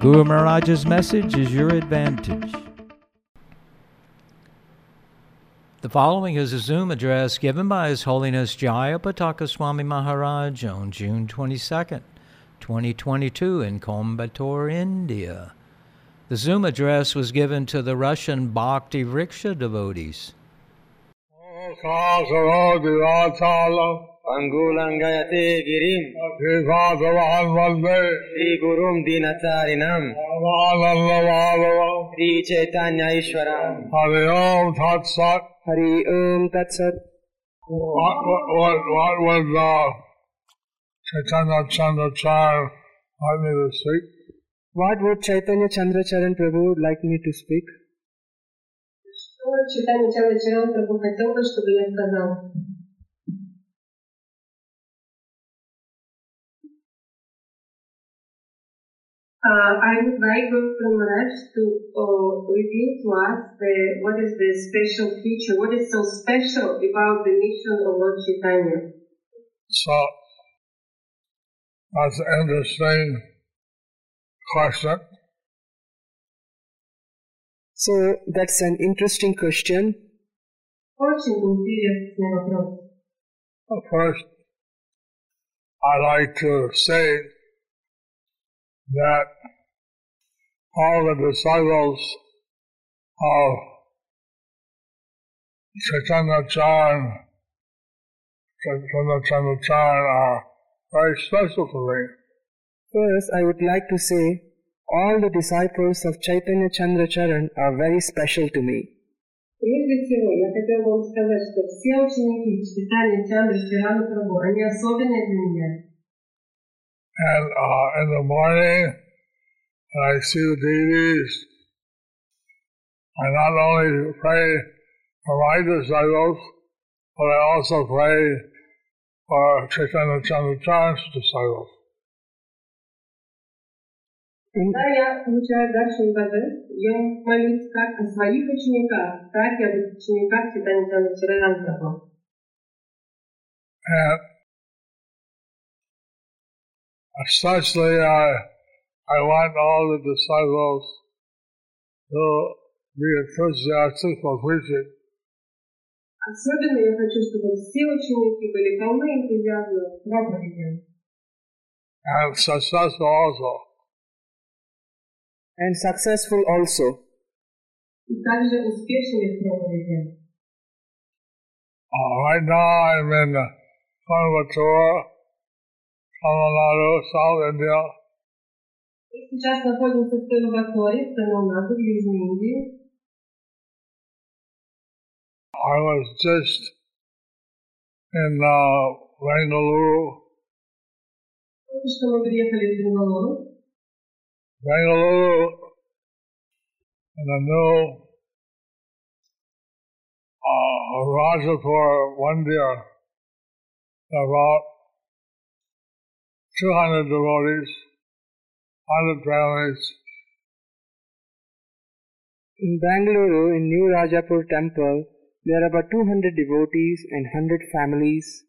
Guru Maharaj's message is your advantage. The following is a Zoom address given by His Holiness Jayapataka Swami Maharaj on June 22nd, 2022 in Coimbatore, India. The Zoom address was given to the Russian Bhakti Vriksha devotees. अङ्गुलङ्गयते गिरिम् श्रीगुरुम् दीनचारिणम् Sri Chaitanya ईश्वरम् Hare Om Tat Sat. Hari ओम् तत्सत् What, what, what, what would uh, Chaitanya Chandra like me to speak? What would Chaitanya Chandracharan Prabhu like me to speak? Что читание Чарачарам Прабhu хотел бы, чтобы я сказал? Uh, I would like Mr. Maps to uh, reveal to us the, what is the special feature, what is so special about the mission of Lord Chaitanya. So, as an interesting question. So, that's an interesting question. First, I like to say that all the disciples of Chaitanya Chan, Chaitanya Chan are very special to me. First, I would like to say all the disciples of Chaitanya Chandracharan are very special to me. Прежде всего, я хотела бы вам сказать, что все ученики читания Чандры Чирана Прабhu, они особенные для меня. And uh, in the morning, when I see the deities, I not only pray for my disciples, but I also pray for Chaitanya Chandra disciples. In, Когда я получаю даршин божеств, я молюсь как о своих учениках, так и об учениках читания Чандры Чирана Прабhu. And especially I, I want all the disciples to be enthusiastic for preaching. Особенно я хочу, чтобы все ученики были полны энтузиазма к проповеди. and successful also. and successful also. И также успешными в проповеди. Uh, right now I'm in uh, Coimbatore, Tamil Nadu, South India, Мы сейчас находимся в Коимбаторе, в Тамилнаду, в Южной Индии. I was just in uh, Bangalore, Только что мы приехали в Бенгалуру. Bangalore, in the new uh, Rajapur one year, about 200 devotees, 100 families. In Bangalore, in New Rajapur temple, there are about 200 devotees and 100 families.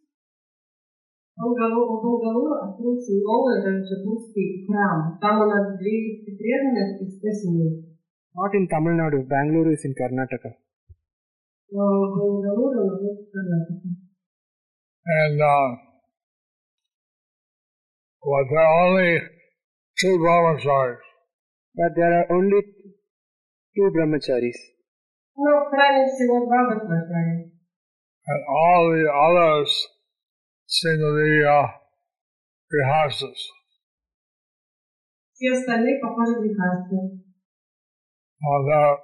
Not in Tamil Nadu, Bangalore is in Karnataka. And uh, well, there are only two brahmacharis. But there are only two brahmacharis. Но в храме всего два бхактивinoda. and all the others seem to be uh, grihastas. Все остальные похожи в грехастре. Uh, there are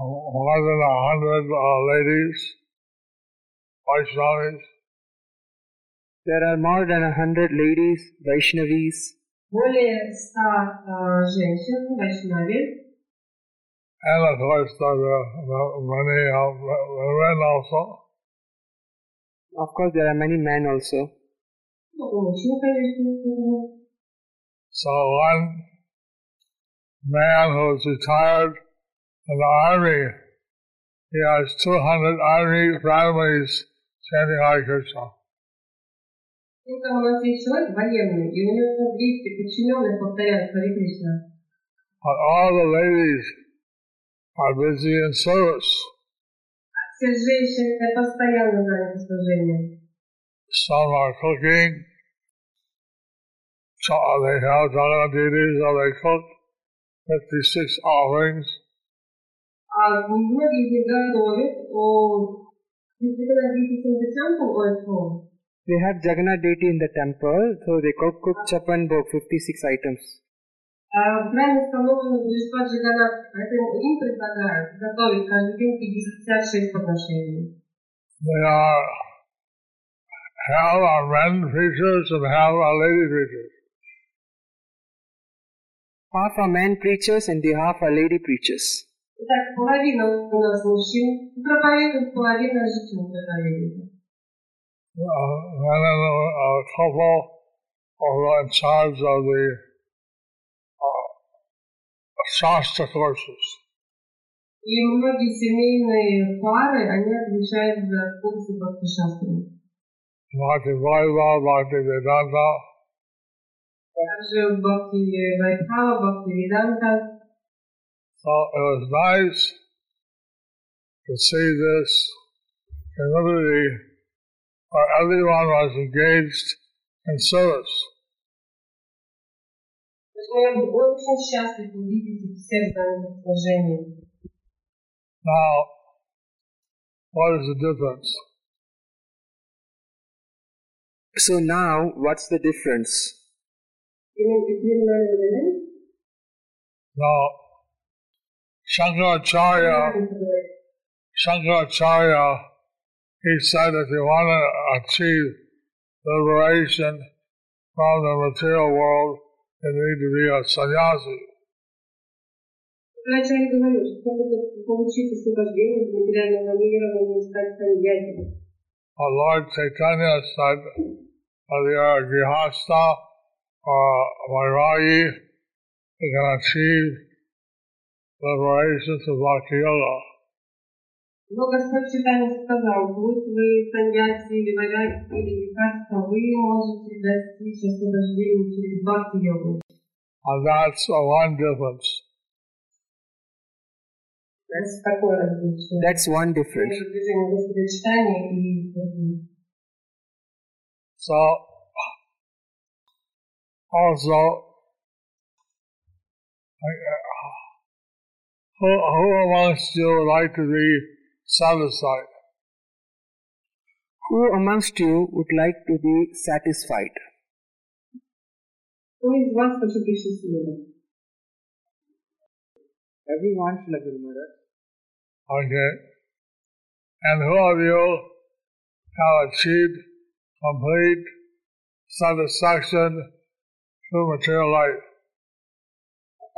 more than a hundred uh, ladies, Vaishnavis, There are more than a hundred ladies, Vaishnavis, более ста а, женщин, вайшнави, and of course there are the many of men also. Of course, there are many men also. много мужчин, конечно, So one man who is retired in the army, he has 200 army families chanting Hare Krishna. Ну, там у нас есть человек военный, и у него 200 подчиненных повторяют Хари Кришна. But all the ladies are busy in service. Все женщины постоянно заняты служением. Some are cooking. So they have Jagannath deities, so they cook 56 offerings. А многие из них готовят о Jagannath in the temple or at home. They have Jagannath deity in the temple, so they cook, cook chapan bhog, 56 items. А в храме установлены божества Джаганат, поэтому им предлагают готовить каждый день 56 подношений. They are half are men preachers and half are lady preachers. Half are men preachers and the half are lady preachers. Итак, половина у нас мужчин проповедует, половина женщин проповедует. and a couple are in charge of the Shastri courses. И многие семейные пары, они отвечают за курсы Бхакти Шастры. Бхакти Вайва, Бхакти Веданта. Также Бхакти Вайхава, Бхакти Веданта. So it was nice to see this community where everyone was engaged in service. Now, what is the difference? So now, what's the difference? Now, Shankaracharya, Shankaracharya he said if you want to achieve liberation from the material world, you need to be a sannyasi. Вначале говорил, что чтобы получить освобождение из материального мира, нужно стать саньясом. Our Lord Chaitanya said, whether you're a grihasta or a vairagi, you can achieve liberation through bhakti yoga. Но Господь Читание сказал, будь вы саньяси или варяги или викаста, вы можете достичь освобождения через бхакти-йогу. And that's uh, one difference. Это такое различие. That's one difference. Между движением Господа Читания и другим. So, also, I- uh, who, who amongst you would like to be satisfied? Who amongst you would like to be satisfied? Кто из вас хочет быть счастливым? Everyone, Srila Guru Maharaj. Okay. And who of you have achieved complete satisfaction through material life?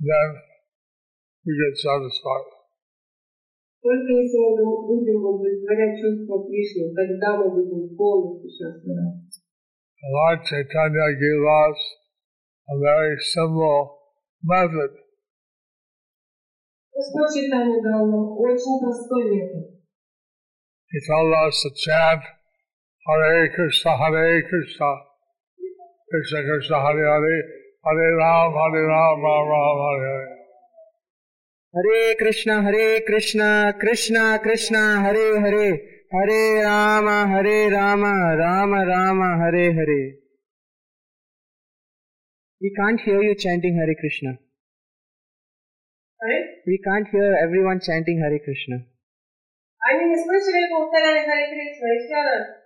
then we get satisfied. Только если мы будем удовлетворять чувства Кришны, тогда мы будем полностью счастливы. The Lord Chaitanya gave us a very simple method. Господь Читание дал нам очень простой метод. He told us to chant Hare Krishna, Hare Krishna, Krishna Krishna, Hare Hare, Hare Ram, Hare Ram, Ram Ram, Hare Hare. Hare Krishna, Hare Krishna, Krishna Krishna, Hare Hare, Hare Rama, Hare Rama, Rama Rama, Hare Hare. We can't hear you chanting Hare Krishna. We can't hear everyone chanting Hare Krishna. I mean, it's supposed to be Hare Krishna, it's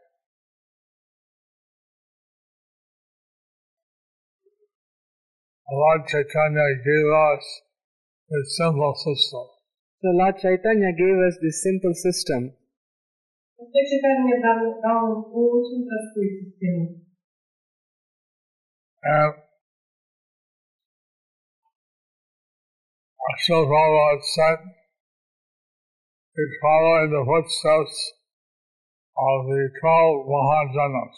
Lord Chaitanya gave us a simple system. So Lord Chaitanya gave us this simple system. And so Prabhupada said, we follow in the footsteps of the 12 Mahajanas.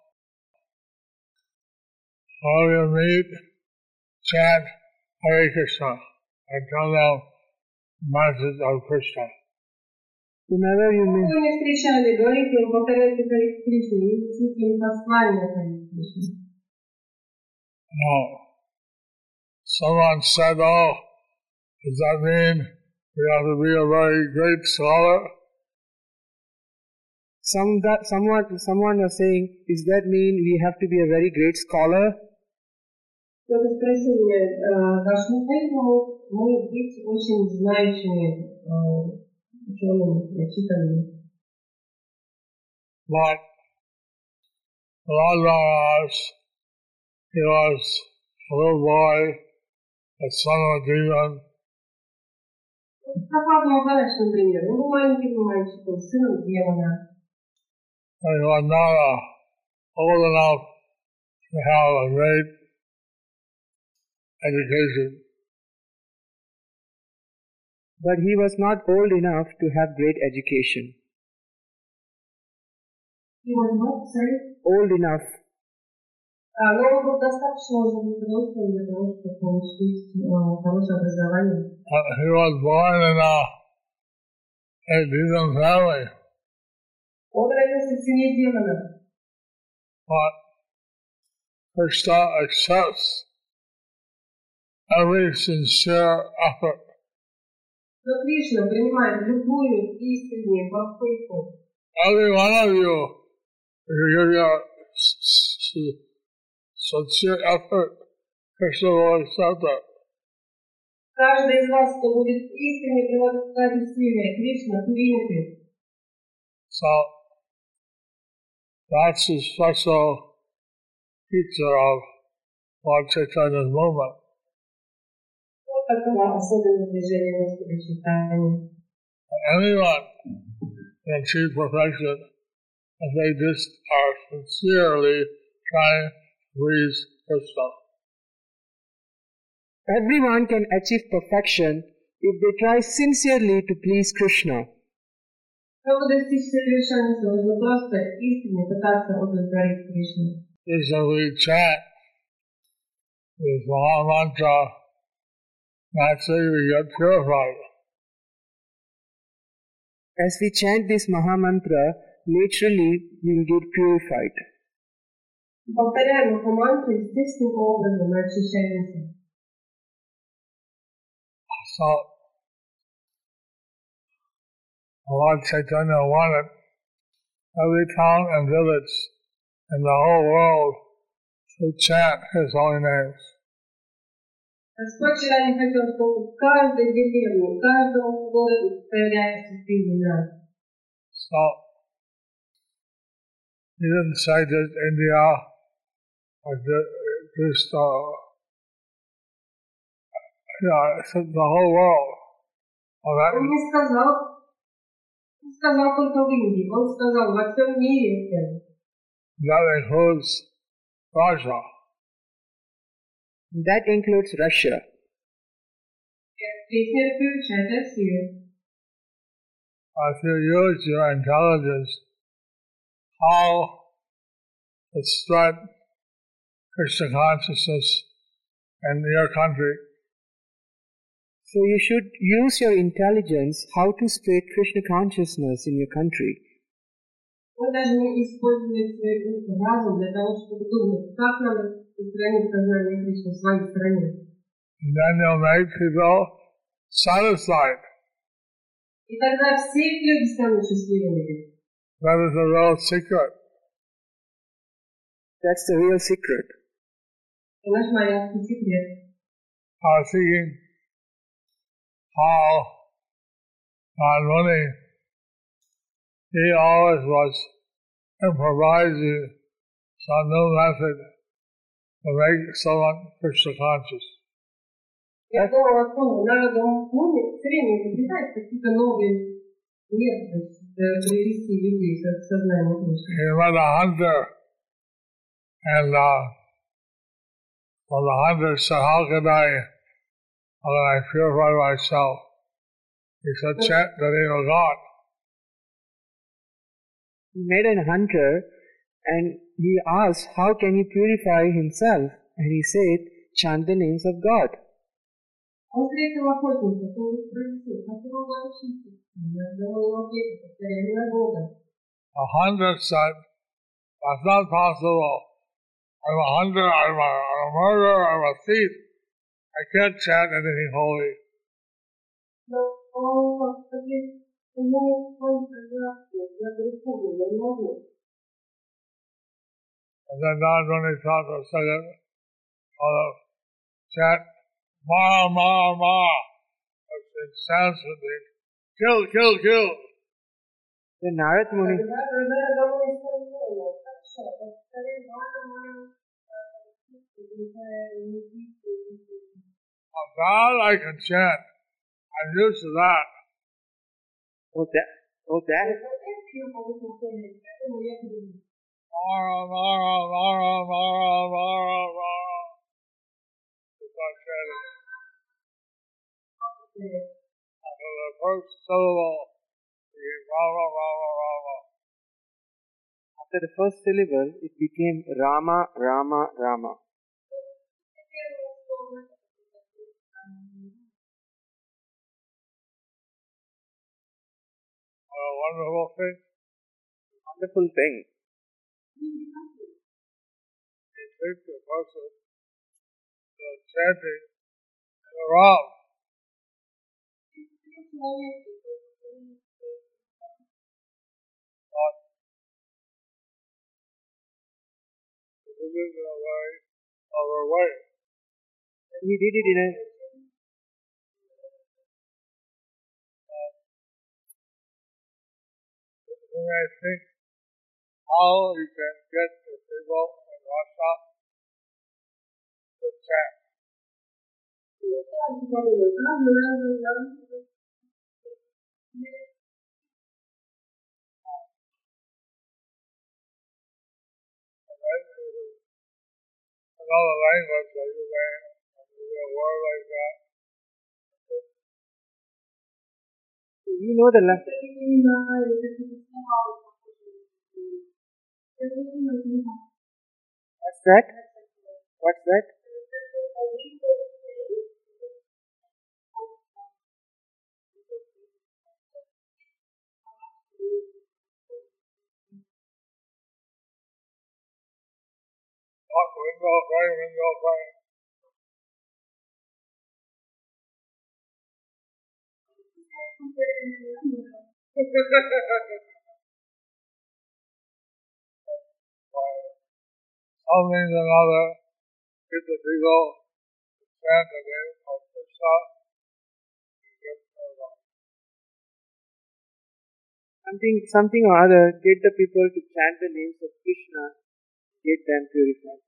all you meet, chant Hare Krishna and tell them message of Krishna. Whomever you meet, Вы не встречали, говорите им, повторяйте Харе Кришне, и несите им послание Харе Кришне. No. Someone said, oh, does that mean we have to be a very great scholar? some that someone someone was saying, is that mean we have to be a very great scholar? Кто-то спросил меня, должны ли мы, быть очень знающими э, учеными, начитанными? But Maharaj, he was a little boy, the son of a demon, Пропад Махараш, например, он был маленьким мальчиком, сыном демона. and he was not uh, old enough to have a great education. But he was not old enough to have great education. He was what, sorry? Old enough. А, но он был достаточно уже взрослым для того, чтобы получить э, хорошее образование. Uh, he was born in a, a demon family, Он родился в семье демона. but Krishna accepts every sincere effort. Но Кришна принимает любую искреннюю попытку. Every one of you, if you give your s- s- sincere effort, Krishna will accept it. Каждый из вас, кто будет искренне прилагать усилия, Кришна примет их. So that's the special feature of Lord Chaitanya's movement. Taka. Anyone can achieve perfection if they just are sincerely trying to please Krishna. Everyone can achieve perfection if they try sincerely to please Krishna. This Is that we chant this Maha Mantra naturally we get purified. As we chant this Maha Mantra, naturally we will get purified. Повторяем Махамантру, естественным образом мы очищаемся. So, Lord Chaitanya wanted every town and village in the whole world to chant His holy names. Господь вчера не хотел, чтобы в каждой деревне, в каждом городе появлялись святые имена. So, He didn't say just India or ju- just, uh, yeah, it's the whole world. Well, that, Он не сказал, не сказал только в Индии, он сказал во всем мире. that includes Russia. That includes Russia. I feel use your intelligence how to spread Krishna consciousness in your country. So you should use your intelligence how to spread Krishna consciousness in your country. Мы должны использовать свой разум для того, чтобы думать, как нам распространить сознание Кришны в своей стране. And then you'll make people satisfied. И тогда все люди станут счастливыми. That is the real secret. That's the real secret. Это наш маленький секрет. Uh, seeing how God really, he always was improvising some new method to make someone Krishna conscious. Я думала о том, надо Муни все время изобретать какие-то новые методы, чтобы привести людей к сознанию Кришны. He was a hunter, and uh, well, the hunter said, "How can I, how can I purify myself?" He said, "Chant the name of God." met an hunter and he asked, How can he purify himself? And he said, Chant the names of God. A hunter said, That's not possible. I'm a hunter, I'm a, I'm a murderer, I'm a thief. I can't chant anything holy. No. он ответил, ну, он сказал, я греховный, я не могу. And then Don Running thought for a second, uh, chant, Ma, Ma, Ma. Which in Sanskrit means, kill, kill, kill. Then Narad Muni, Тогда, когда я домой сказала, хорошо, повторяй, мама, мама, Now that I can chant. I'm used to that. oh that, oh. After the first syllable, after the first syllable, it became Rama, Rama, Rama. What a wonderful thing. Wonderful thing. He thinks the person is chanting in the wrong. Not this is a way of way. And he did it in a You may think how you can get the people in Russia to. Right? Another language that you may a word like that. You know the la- what's that? What's that? Not frame. Something chant the name of Krishna. Something, something or other, get the people to chant the names of Krishna, get them purified.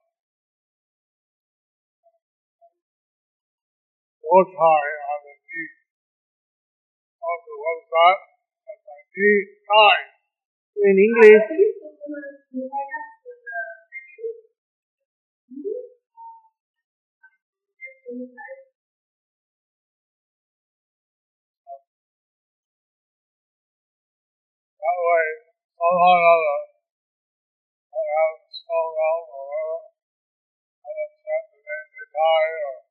bow tie on the knee. Also, what's that? That's my knee. So in English, That way, somehow or other, I have slow down or whatever, and then set the name they die or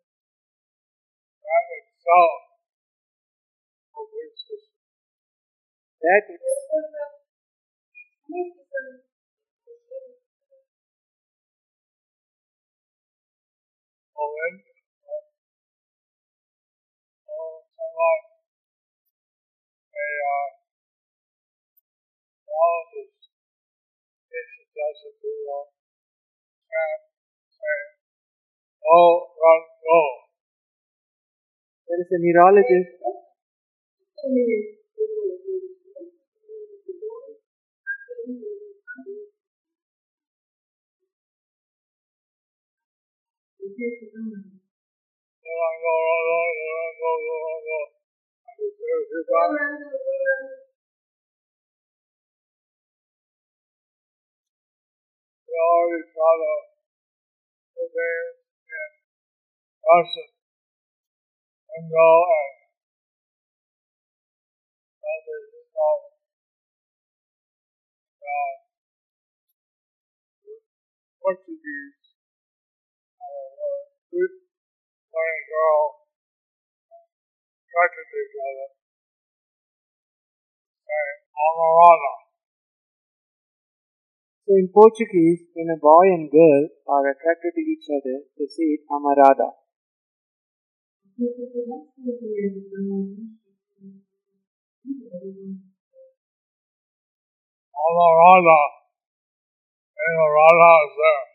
That itself will please Krishna. That Oh, then, oh, a, uh, neurologist, patient doesn't do well, can say, oh, run, go. There is a neurologist. And. We already taught a the name in Russian. And go and others call uh, Portuguese. Uh, good boy and girl attracted to each other. Saying Amarana. So in Portuguese, when a boy and girl are attracted to each other, they say it amarada. Amarana. And Radha is there.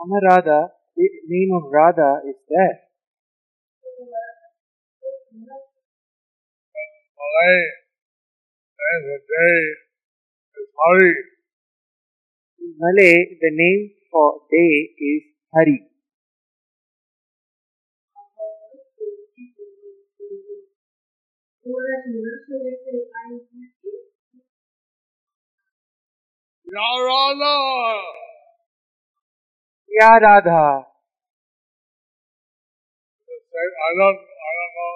Amarada, the name of Radha is there. Malay name of the day is Hari. In Malay, the name for day is Hari. Yarana! Ya Radha. Say, I don't, I don't know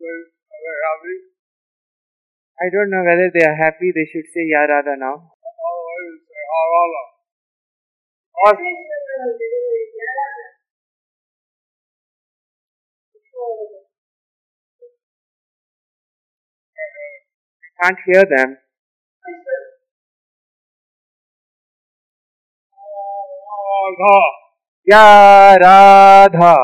are they happy? I don't know whether they are happy, they should say Ya Radha now. Oh, Otherwise, say Harala. Or can't hear them. Radha. Ya Radha.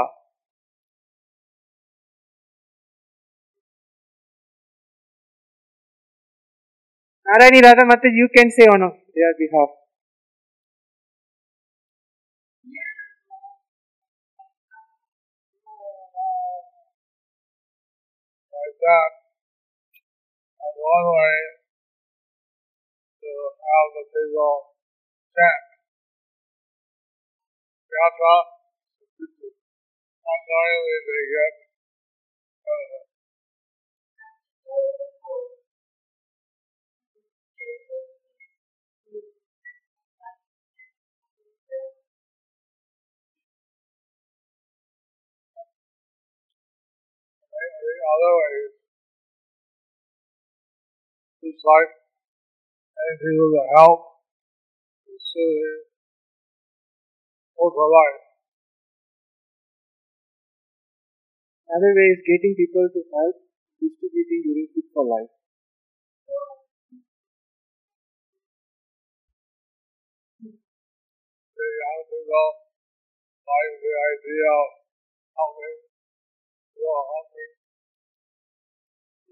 Narayani Radha Mata, you can say on their behalf. Like that. One way to have the people chant. Yatra, unknowingly they get uh, other Just like any people that help is soothing for life. Another way is getting people to help distributing during food for life. The young people like the idea of helping are hungry.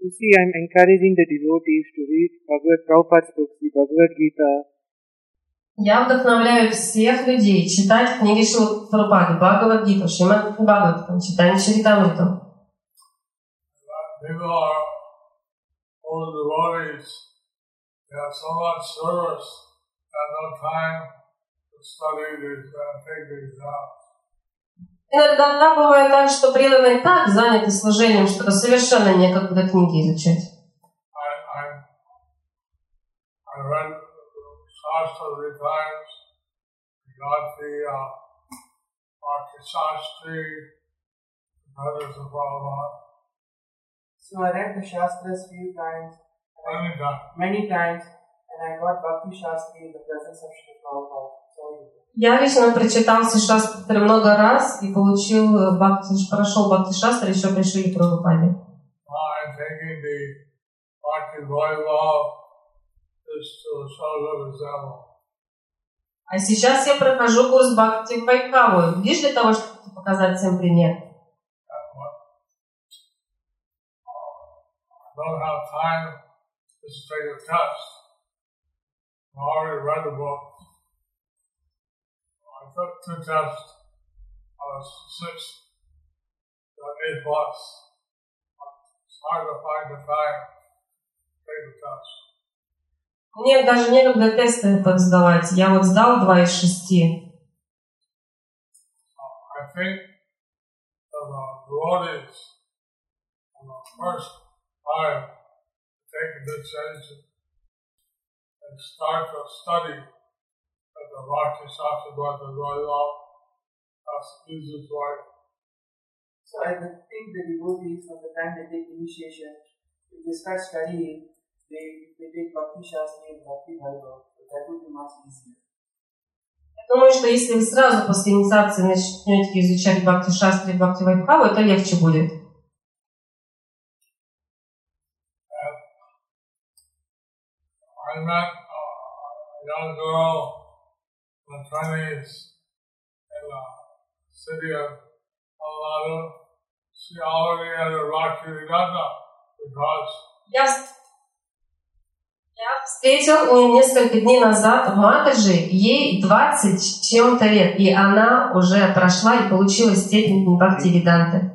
You see, I'm encouraging the devotees to read Bhagavad Prabhupada's books, the Bhagavad Gita, Я вдохновляю всех людей читать книги Шилы Прабхупады, Бхагавадгиту, Шримад Бхагаватам, читание Чаритамриту. People are old devotees, they have so much service, and no time to study these and take these exams. Иногда бывает так, что преданные так заняты служением, что совершенно некогда книги изучать. Many times, я лично прочитал Шастри много раз и получил э, Бхакти, прошел Бхакти Шастри, еще пришли к Прабхупаде. А сейчас я прохожу курс Бхакти Вайкаву, лишь для того, чтобы показать всем пример. I. I already read the book. I took two tests. I was six, got eight bucks. It's hard to find the time to take the test. Мне даже некогда тесты сдавать. Я вот сдал два из шести. Uh, I think that the devotees on the first time take a good sense and start a study of the Raksha Shashabhat, the royal excuses wife. So I think the devotees from the time they take initiation, if they start studying, they they take Bhakti Shastri and Bhakti Vaibhava, so that would be much easier. Я думаю, что если сразу после инициации начнете изучать Бхакти Шастри и Бхакти Вайбхаву, это легче будет. I met a young girl in the 20s in the city of Colorado. She already had a Bhakti Vedanta because Я, вс- я встретил несколько дней назад в Матаджи, ей 20 с чем-то лет, и она уже прошла и получила степень бхакти веданты.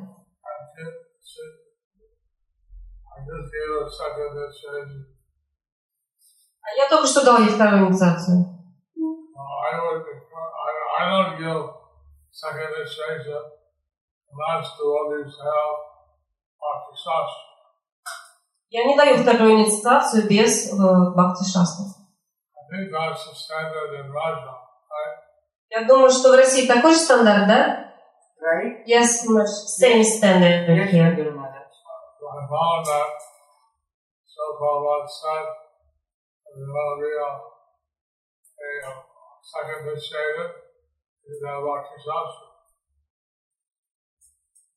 I just gave her a second initiation. А а я только что дала ей вторую инициацию. Я не даю вторую инициацию без э, бхакти шастров. Я думаю, что в России такой же стандарт, да? Right? Yes, much same standard yes. here. Yes. So Bhagavad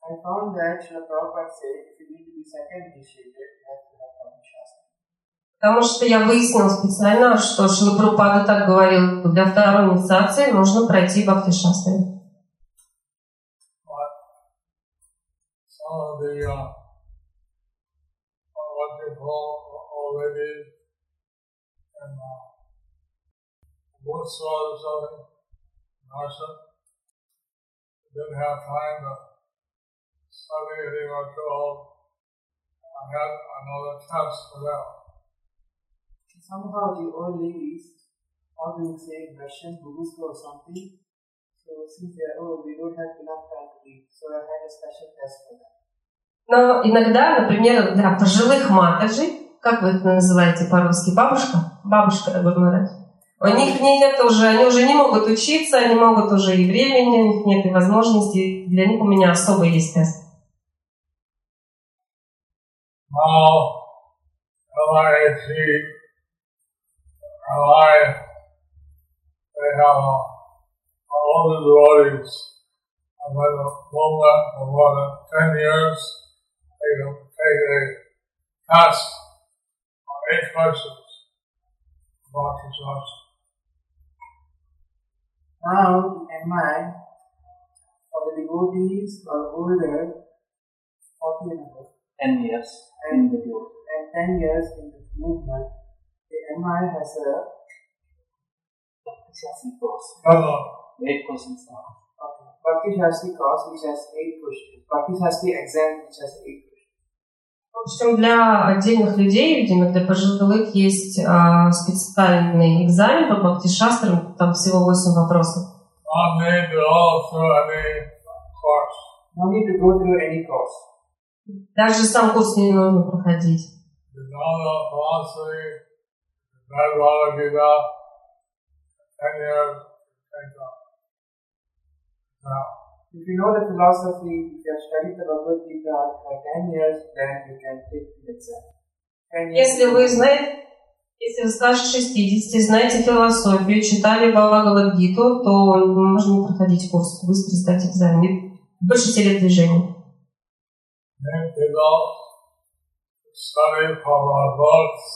I found that Srila Prabhupada said if you need to be second initiated, you have to have Shastri. Потому что я выяснила специально, что Шила Прабхупада так говорил, для второй инициации нужно пройти бхакти шастры. But some of the, uh, Something, in Russia, didn't have time to study all. I had another test for them. Somehow the old ladies, how do you say, Russian, Bubuska or something, so since they are old, we don't have enough time to read, so I had a special test for them. Но иногда, например, для пожилых матаджей, как вы это называете по-русски, бабушка? Бабушка, я буду говорить. У них нет уже, они уже не могут учиться, они могут уже и времени, у них нет и возможности. Для них у меня особый есть тест. Now, LIAC, LI, they have a, all the devotees, and when the movement for more than 10 years, they can take a test on eight questions about yourself. Now, MI, for the devotees are older, 40 and above, 10 years and, in the group. and 10 years in this movement, the MI has a Shastra course. Hello. Eight questions now. okay, Bhakti Shastri course which has 8 questions. Bhakti Shastri exam which has 8 questions. В общем, для отдельных людей, видимо, для пожилых есть а, специальный экзамен по бхакти-шастрам, там всего 8 вопросов. No need to go through any. Даже сам курс не нужно проходить. You know the philosophy, read Bhagavad Gita, 10 years, take up. Now, If you know the philosophy, if you have studied the Bhagavad Gita for 10 years, then you can take the exam. Если вы знаете, если вы скажете 60, знаете философию, читали Бхагавад know то можно не проходить курс, быстро сдать экзамен. Больше теле движений. Study from our books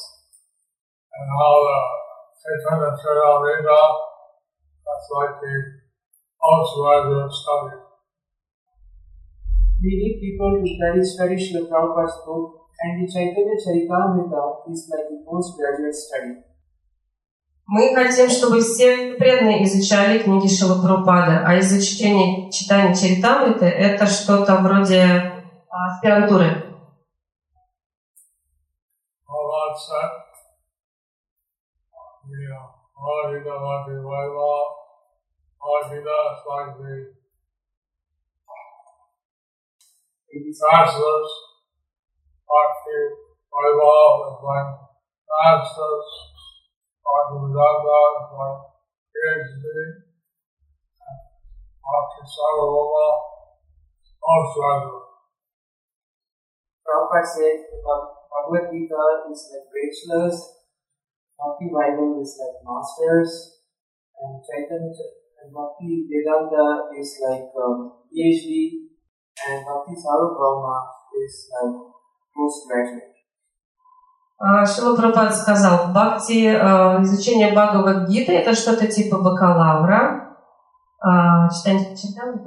and the Chaitanya Charitamrita, that's like the Oswald study. We need people to study, study Srila Prabhupada's book and the Chaitanya Charitamrita is like a postgraduate study. Мы хотим, чтобы все преданные изучали книги Шила Прабхупады, а изучение читания Чаритамриты – это что-то вроде а, аспирантуры. All Bhagavad Gita, Bhakti Vaibhav, Bhagavad Gita is like the masters, Bhakti Vaibhav is like masters, Bhakti Vedanta is like PhD, and Bhakti Prabhupada said Bhagavad Gita is like bachelors, Bhakti Vaibhav is like masters, and Chaitanya and Bhakti Vedanta is like um, PhD, and Bhakti Sarvabhauma is like postgraduate. А, Шила Прабхупада сказал, бхакти, э, изучение Бхагавад-гиты – это что-то типа бакалавра. Читание читали?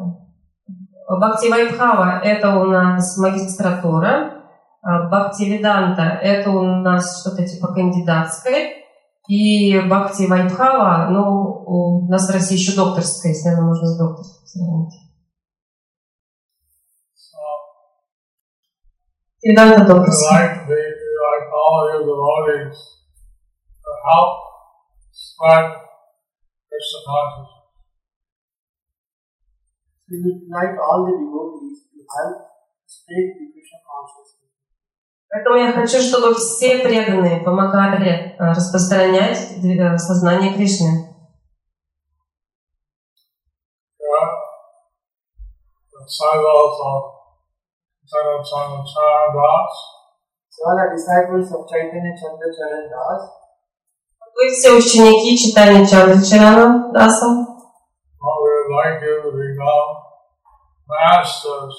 Бхакти Вайбхава – это у нас магистратура. А, Бхакти Веданта – это у нас что-то типа кандидатской. И Бхакти Вайбхава, ну, у нас в России еще докторская, если она можно с докторской сравнить. So, Веданта we докторская. like the, we like all your devotees to help spread Krishna consciousness. We would like all the devotees to help spread the Krishna consciousness. Поэтому я хочу, чтобы все преданные помогали э, распространять э, сознание Кришны. Yeah. The disciples of Chaitanya Chandra Das, So all are disciples of Chaitanya Chandra Charan Das. Вы все ученики читания Чандрачарана Даса. what we would like you to become masters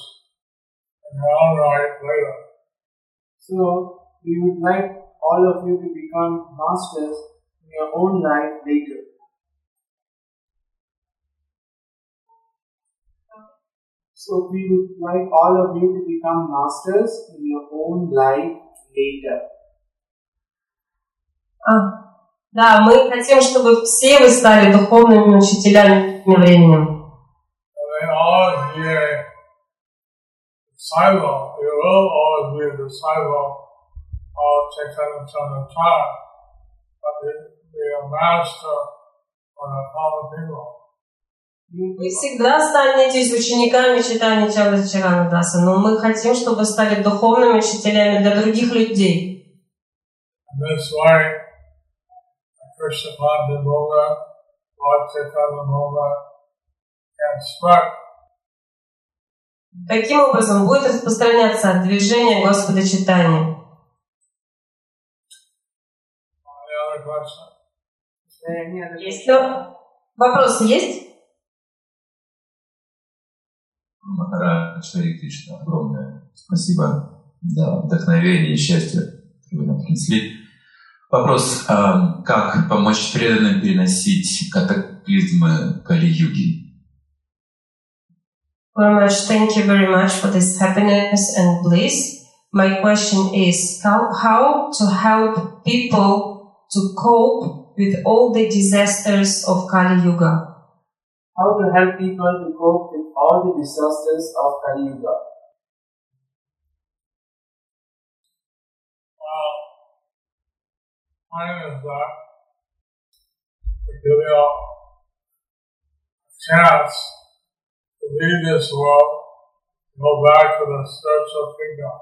in your own right later. So we would like all of you to become masters in your own life later. So we would like all of you to become masters in your own life later. А, да, мы хотим, чтобы все вы стали духовными учителями временем. And they always be a disciple. You will always be a disciple of Chaitanya Chandra but you be a master for the common people. Вы всегда станетесь учениками читания Чага Чаранадаса, но мы хотим, чтобы вы стали духовными учителями для других людей. Таким образом будет распространяться движение Господа Читания. Э, есть ли вопросы есть? Махарадж Шри Кришна, огромное спасибо за вдохновение и счастье, которое вы нам принесли. Вопрос, а, как помочь преданным переносить катаклизмы Кали-юги? Much. Thank you very much for this happiness and bliss. My question is how, how to help people to cope with all the disasters of Kali Yuga. How to help people to cope with all the disasters of Kali Yuga. Well, um, mine is uh, that to give you a chance to leave this world, go back to the spiritual kingdom.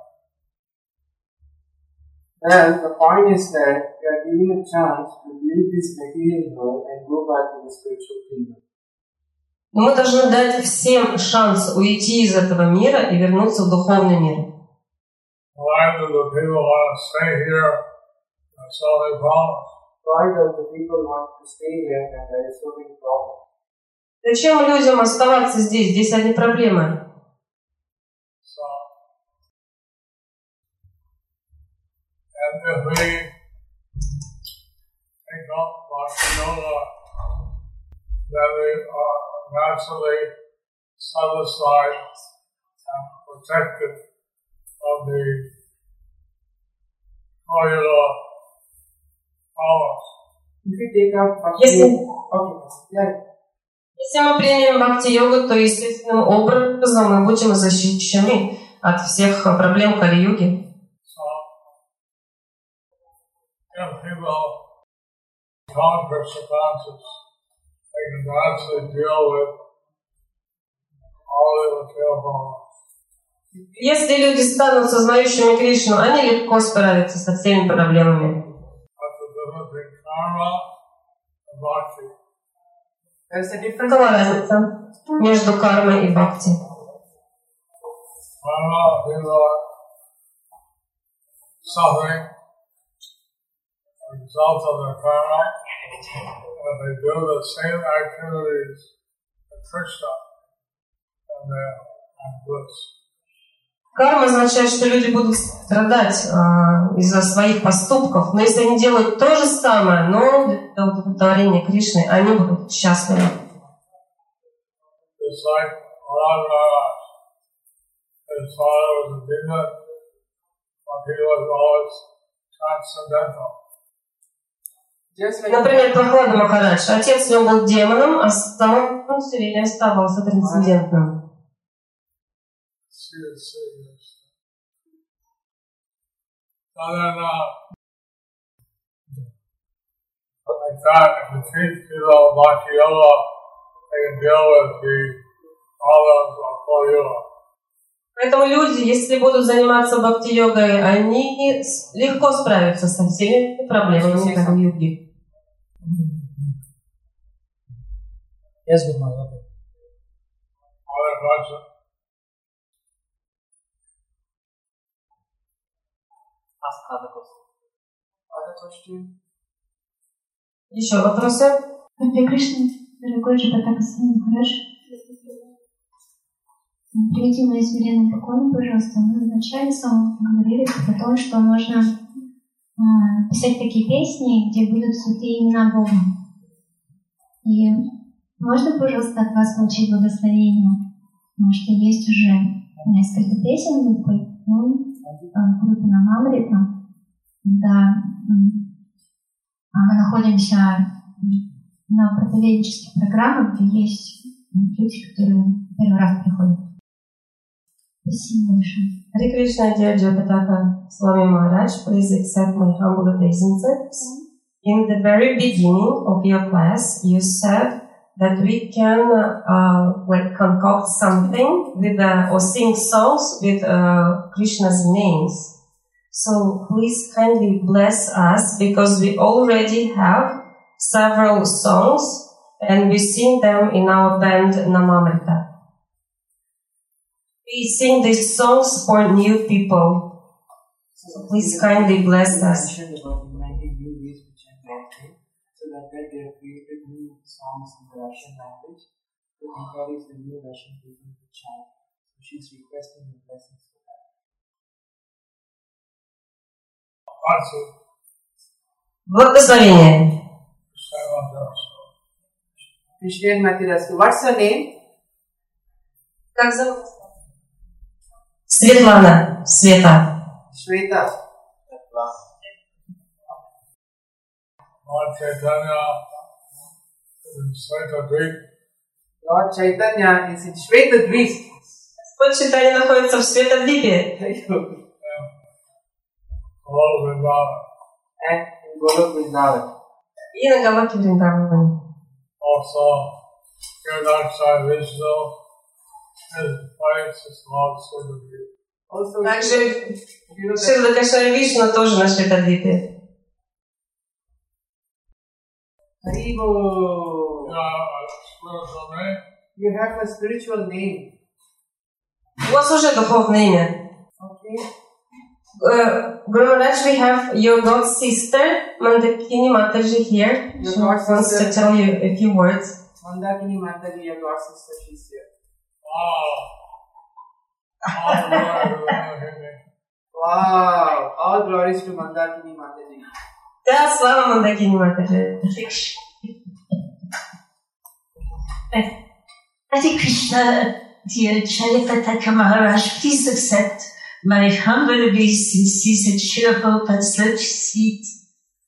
Well, the point is that we are giving a chance to leave this material world and go back to the spiritual kingdom. Но мы должны дать всем шанс уйти из этого мира и вернуться в духовный мир. Зачем людям оставаться здесь? Здесь одни проблемы. And if are naturally satisfied and protected of the cellular powers. Если мы примем бхакти-йогу, то естественным образом мы будем защищены от всех проблем Кали-юги. So, they can naturally deal with all the material problems. Если люди станут сознающими Кришну, они легко справятся со всеми проблемами. Какова разница между кармой и бхакти? Suffering result of their karma, and they do the same activities as Krishna, and they are bliss. Карма означает, что люди будут страдать а, из-за своих поступков, но если они делают то же самое, но для удовлетворения Кришны, они будут счастливы. It's like Maharaj. His father was a demon, but he was always transcendental. Например, Прохлада Махарадж. Отец у него был демоном, а сам он все время оставался трансцендентным. Поэтому люди, если будут заниматься бхакти-йогой, они легко справятся со всеми проблемами как йоги. Es domāju, labi. Vai vārds? Остатокос. А это точно. Еще вопросы? Ты, Кришна, дорогой же так с ним, хорошо? Прийти на измерение поклона, пожалуйста. Мы вначале с вами говорили о том, что можно а, писать такие песни, где будут святые имена Бога. И можно, пожалуйста, от вас получить благословение? Потому что есть уже несколько песен группы, ну, а, группы на Мамрита, да, м, а мы находимся на проповеднических программах, где есть люди, которые первый раз приходят. Спасибо большое. Hare Krishna, dear Jataka Swami Maharaj, please accept my humble obeisances. In the very beginning of your class, you said that we can uh, concoct something with uh, or sing songs with uh, Krishna's names. So please kindly bless us because we already have several songs and we sing them in our band Namamrita. We sing these songs for new people. So please kindly bless us. songs in the Russian language to encourage the new Russian people to chant. So she's requesting your blessings for that. Lots of Благословение. seven Christian Matirasu. What's her name? Как зовут? Светлана. Света. Shweta. Lord Chaitanya in Svetadvip. Lord Chaitanya is in Shvetadvip. Господь Чайтанья находится в Светодвипе. And in Golok Vrindavan. И на Голоке Вриндаване. Also, Kirdaksha Vishnu and finds his love Svetadvip. Также Шилда Кашая Вишна тоже на Светодвипе. Haribo. you have a spiritual name. У вас уже духовное имя. Okay. Uh, Guru Maharaj, we have your god sister, Mandakini Mataji here. Your She god wants to sister. tell you a few words. Mandakini Mataji, your god sister, she's here. Wow. All glory to Him. Wow, all glories to Mandakini Mataji. Да, слава Мандакини Матаджи. Hare Krishna, dear Jayapataka Maharaj, please accept my humble obeisances at Srila Prabhupada's lotus feet.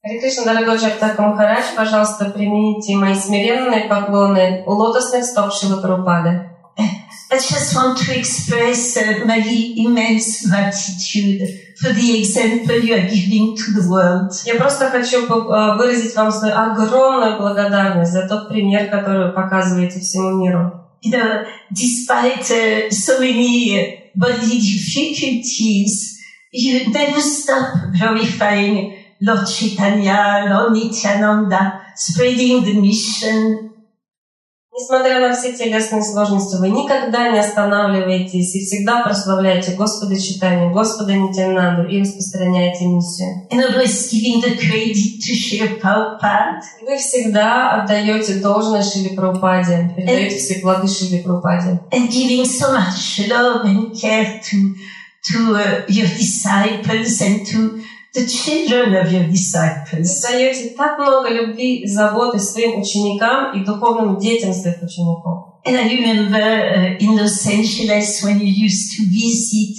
Харе Кришна, дорогой Джактака Махарадж, пожалуйста, примите мои смиренные поклоны у лотосных стоп Шилы Прабхупады. I just want to express uh, my immense gratitude for the example you are giving to the world. Я просто хочу по- э, выразить вам свою огромную благодарность за тот пример, который вы показываете всему миру. You know, despite uh, so many uh, bodily difficulties, you never stop glorifying Lord Chaitanya, Lord Nityananda, spreading the mission, Несмотря на все телесные сложности, вы никогда не останавливаетесь и всегда прославляете Господа Читания, Господа Нитянанду и распространяете миссию. and always giving the credit to Srila Prabhupada. Вы всегда отдаете должное Шиле Прабхупаде, передаете все плоды Шиле Прабхупаде. and giving so much love and care to to uh, your disciples and to the children of your Вы disciples. даете так много любви и заботы своим ученикам и духовным детям своих учеников. And I remember uh, in Los Angeles when you used to visit,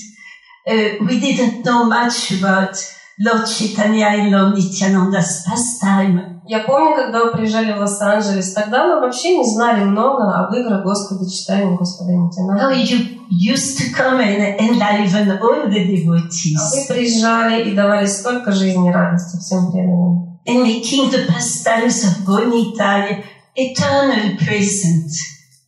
uh, we didn't know much about Lord Chaitanya and Lord Nityananda's pastime. Я помню, когда вы приезжали в Лос-Анджелес, тогда мы вообще не знали много об играх Господа Читания, Господа How Нитянанда. you used to come and enliven all the А devotees. Вы приезжали и давали столько жизни и радости всем преданным. and making the pastimes of Gonitai eternal present.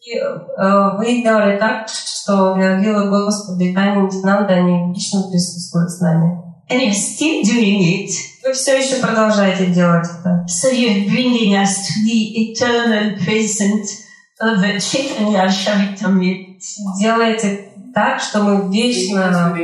И э, вы делали так, что могилы Господа и Тани Нитянанда, они лично присутствуют с нами. And you're still doing it. Вы все еще продолжаете делать это. So you're bringing us to the eternal present of Chaitanya Charitamrita. Делаете так, что мы вечно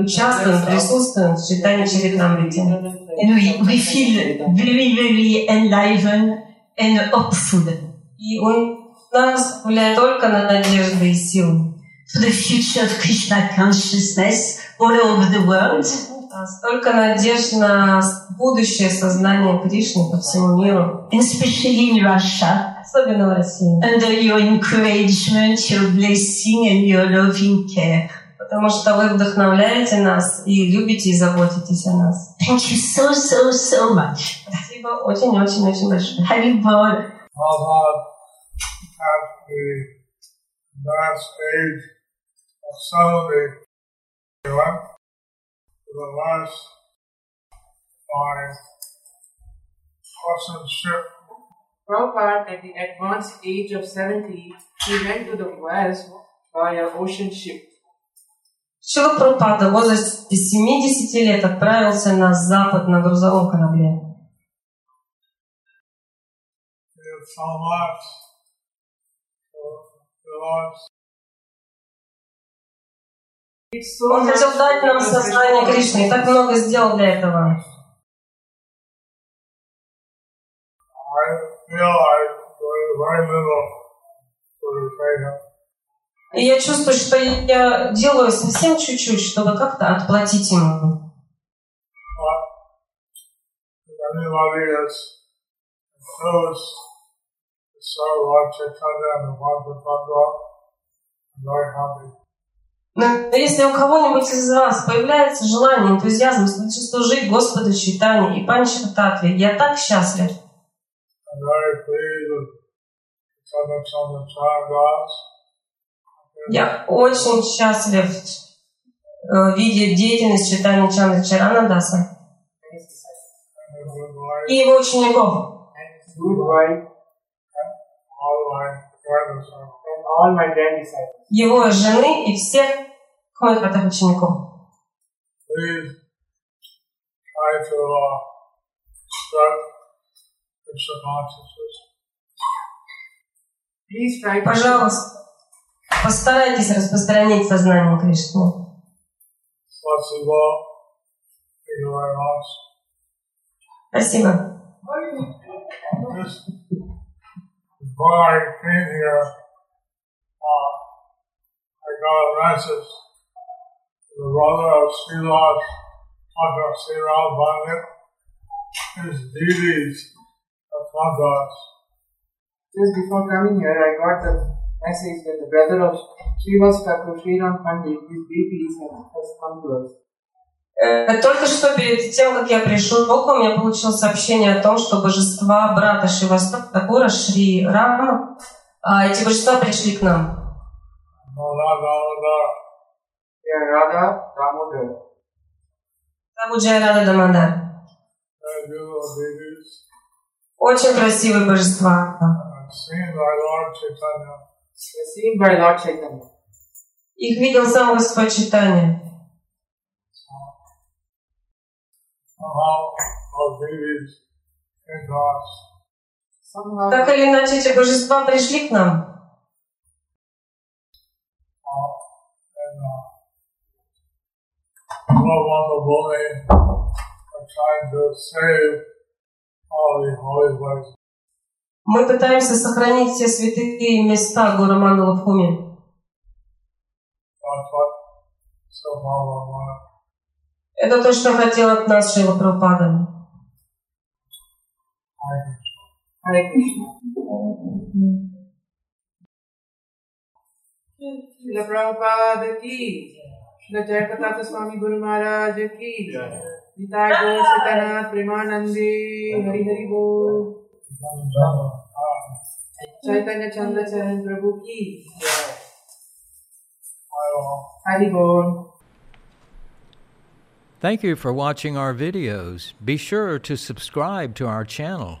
участвуем, присутствуем в читании Чаритамрити. And we, we feel very, very enlivened and hopeful И у нас гуляет только на надежды и силы. for the future of Krishna consciousness all over the world. А Столько надежд на будущее сознание Кришны по всему миру, And especially in Russia, особенно в России. under your encouragement, your blessing and your loving care. Потому что вы вдохновляете нас и любите и заботитесь о нас. Thank you so, so, so much. Спасибо очень-очень-очень большое. Haribol. Prabhupada at the last age of 70, last by ocean ship Prabhupada, at the advanced age of 70, he went to the west by an ocean ship. Шила Прабхупада в возрасте 70 лет отправился на запад на грузовом корабле. Он хотел дать нам сознание Кришны и так много сделал для этого. И я чувствую, что я делаю совсем чуть-чуть, чтобы как-то отплатить ему. Sarva Chaitanya and Bhagavad Gita, and I have it. Но если у кого-нибудь из вас появляется желание, энтузиазм, служить Господу читание и панчататве, я так счастлив. Я очень счастлив э, видя деятельность читания Чандра Чаранадаса. И его учеников. Goodbye. его жены и всех хонхатов учеников. Пожалуйста, постарайтесь распространить сознание Кришны. Спасибо. Спасибо uh, I got a message from the brother of Srila Dr. Sriram Bandit. His deities of Santas. Just before coming here, I got the message that the brother of Srivas Thakur Sriram Pandit, his deities have- has come to us. Э, Только что перед тем, как я пришел, у меня получил сообщение о том, что божества брата Шивастока Такура, Шри Рама, а эти божества пришли к нам. Рада Дамодар. Дамуджай Рада Дамодар. Очень красивые божества. Их видел сам Господь Читания. Somehow, our babies and так или иначе, эти божества пришли к нам. Мы пытаемся сохранить все святые места Гуру Мандалабхуми. Это то, что хотел от нас Шила Прабхупада. Hare Krishna. Srila Prabhupada ki. Srila Jayapataka Swami Guru Maharaj ki. Hari Hari Bol. Chaitanya Chandra Prabhu ki. Hari Bol. Thank you for watching our videos. Be sure to subscribe to our channel.